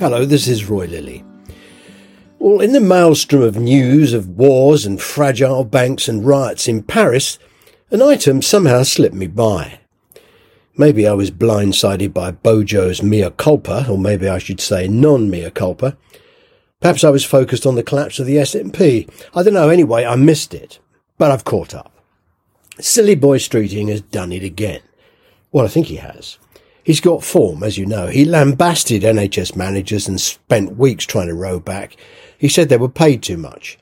Hello, this is Roy Lilly. Well, in the maelstrom of news of wars and fragile banks and riots in Paris, an item somehow slipped me by. Maybe I was blindsided by Bojo's mea culpa, or maybe I should say non-mea culpa. Perhaps I was focused on the collapse of the S&P. I don't know. Anyway, I missed it. But I've caught up. Silly boy Streeting has done it again. Well, I think he has. He's got form, as you know. He lambasted NHS managers and spent weeks trying to row back. He said they were paid too much.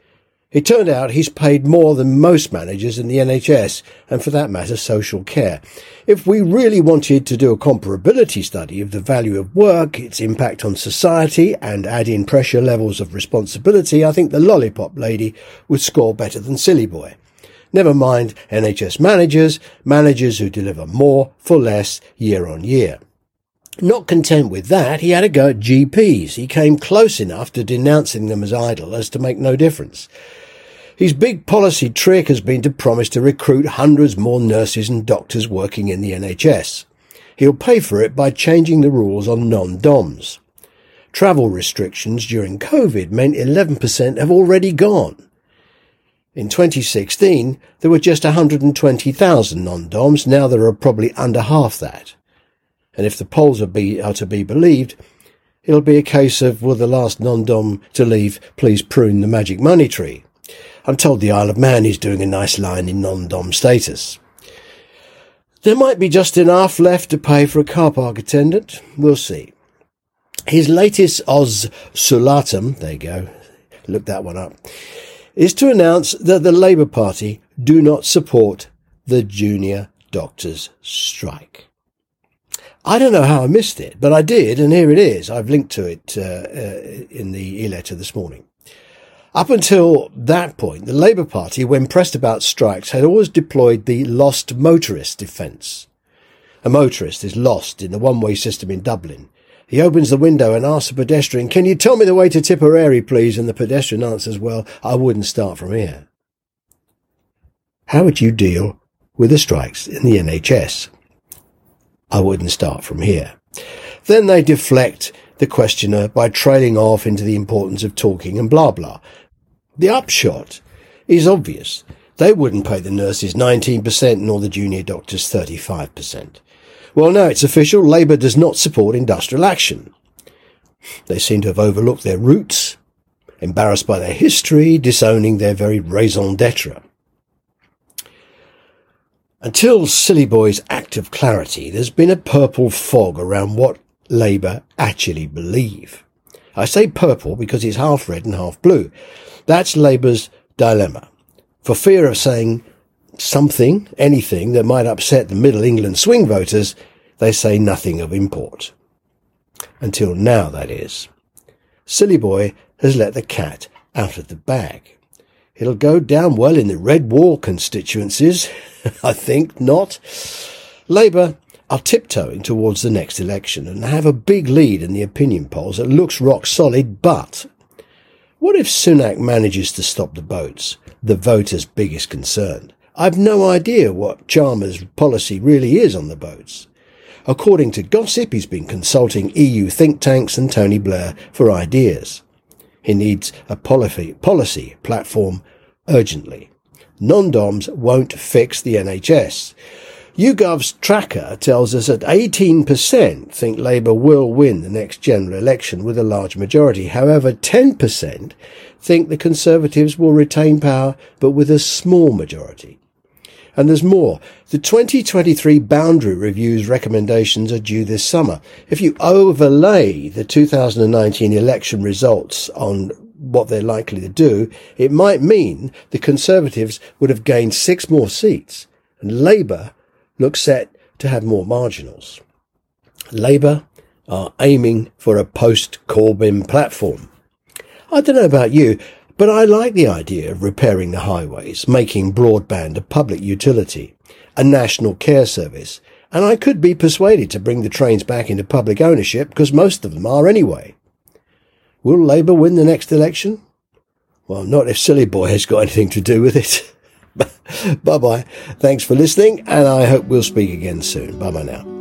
It turned out he's paid more than most managers in the NHS, and for that matter, social care. If we really wanted to do a comparability study of the value of work, its impact on society, and add in pressure levels of responsibility, I think the lollipop lady would score better than Silly Boy. Never mind NHS managers, managers who deliver more for less year on year. Not content with that, he had a go at GPs. He came close enough to denouncing them as idle as to make no difference. His big policy trick has been to promise to recruit hundreds more nurses and doctors working in the NHS. He'll pay for it by changing the rules on non-DOMs. Travel restrictions during COVID meant 11% have already gone. In 2016, there were just 120,000 non-DOMs. Now there are probably under half that. And if the polls are, be, are to be believed, it'll be a case of, will the last non-DOM to leave please prune the magic money tree? I'm told the Isle of Man is doing a nice line in non-DOM status. There might be just enough left to pay for a car park attendant. We'll see. His latest Oz Sulatum, there you go, look that one up, is to announce that the Labour Party do not support the junior doctors strike. I don't know how I missed it, but I did, and here it is. I've linked to it uh, uh, in the e-letter this morning. Up until that point, the Labour Party, when pressed about strikes, had always deployed the lost motorist defence. A motorist is lost in the one-way system in Dublin. He opens the window and asks a pedestrian, can you tell me the way to Tipperary, please? And the pedestrian answers, well, I wouldn't start from here. How would you deal with the strikes in the NHS? I wouldn't start from here. Then they deflect the questioner by trailing off into the importance of talking and blah blah. The upshot is obvious. They wouldn't pay the nurses 19% nor the junior doctors 35%. Well, now it's official. Labour does not support industrial action. They seem to have overlooked their roots, embarrassed by their history, disowning their very raison d'etre. Until Silly Boy's act of clarity, there's been a purple fog around what Labour actually believe. I say purple because it's half red and half blue. That's Labour's dilemma. For fear of saying something, anything that might upset the Middle England swing voters, they say nothing of import. Until now, that is. Silly Boy has let the cat out of the bag. It'll go down well in the Red Wall constituencies. I think not. Labour are tiptoeing towards the next election and have a big lead in the opinion polls that looks rock solid, but what if Sunak manages to stop the boats, the voters' biggest concern? I've no idea what Starmer's policy really is on the boats. According to gossip, he's been consulting EU think tanks and Tony Blair for ideas. He needs a policy, policy platform urgently. Non-DOMs won't fix the NHS. YouGov's tracker tells us that 18% think Labour will win the next general election with a large majority. However, 10% think the Conservatives will retain power but with a small majority. And there's more. The 2023 boundary review's recommendations are due this summer. If you overlay the 2019 election results on what they're likely to do, it might mean the Conservatives would have gained six more seats and Labour looks set to have more marginals. Labour are aiming for a post-Corbyn platform. I don't know about you, but I like the idea of repairing the highways, making broadband a public utility, a national care service, and I could be persuaded to bring the trains back into public ownership because most of them are anyway. Will Labour win the next election? Well, not if Silly Boy has got anything to do with it. bye bye. Thanks for listening, and I hope we'll speak again soon. Bye bye now.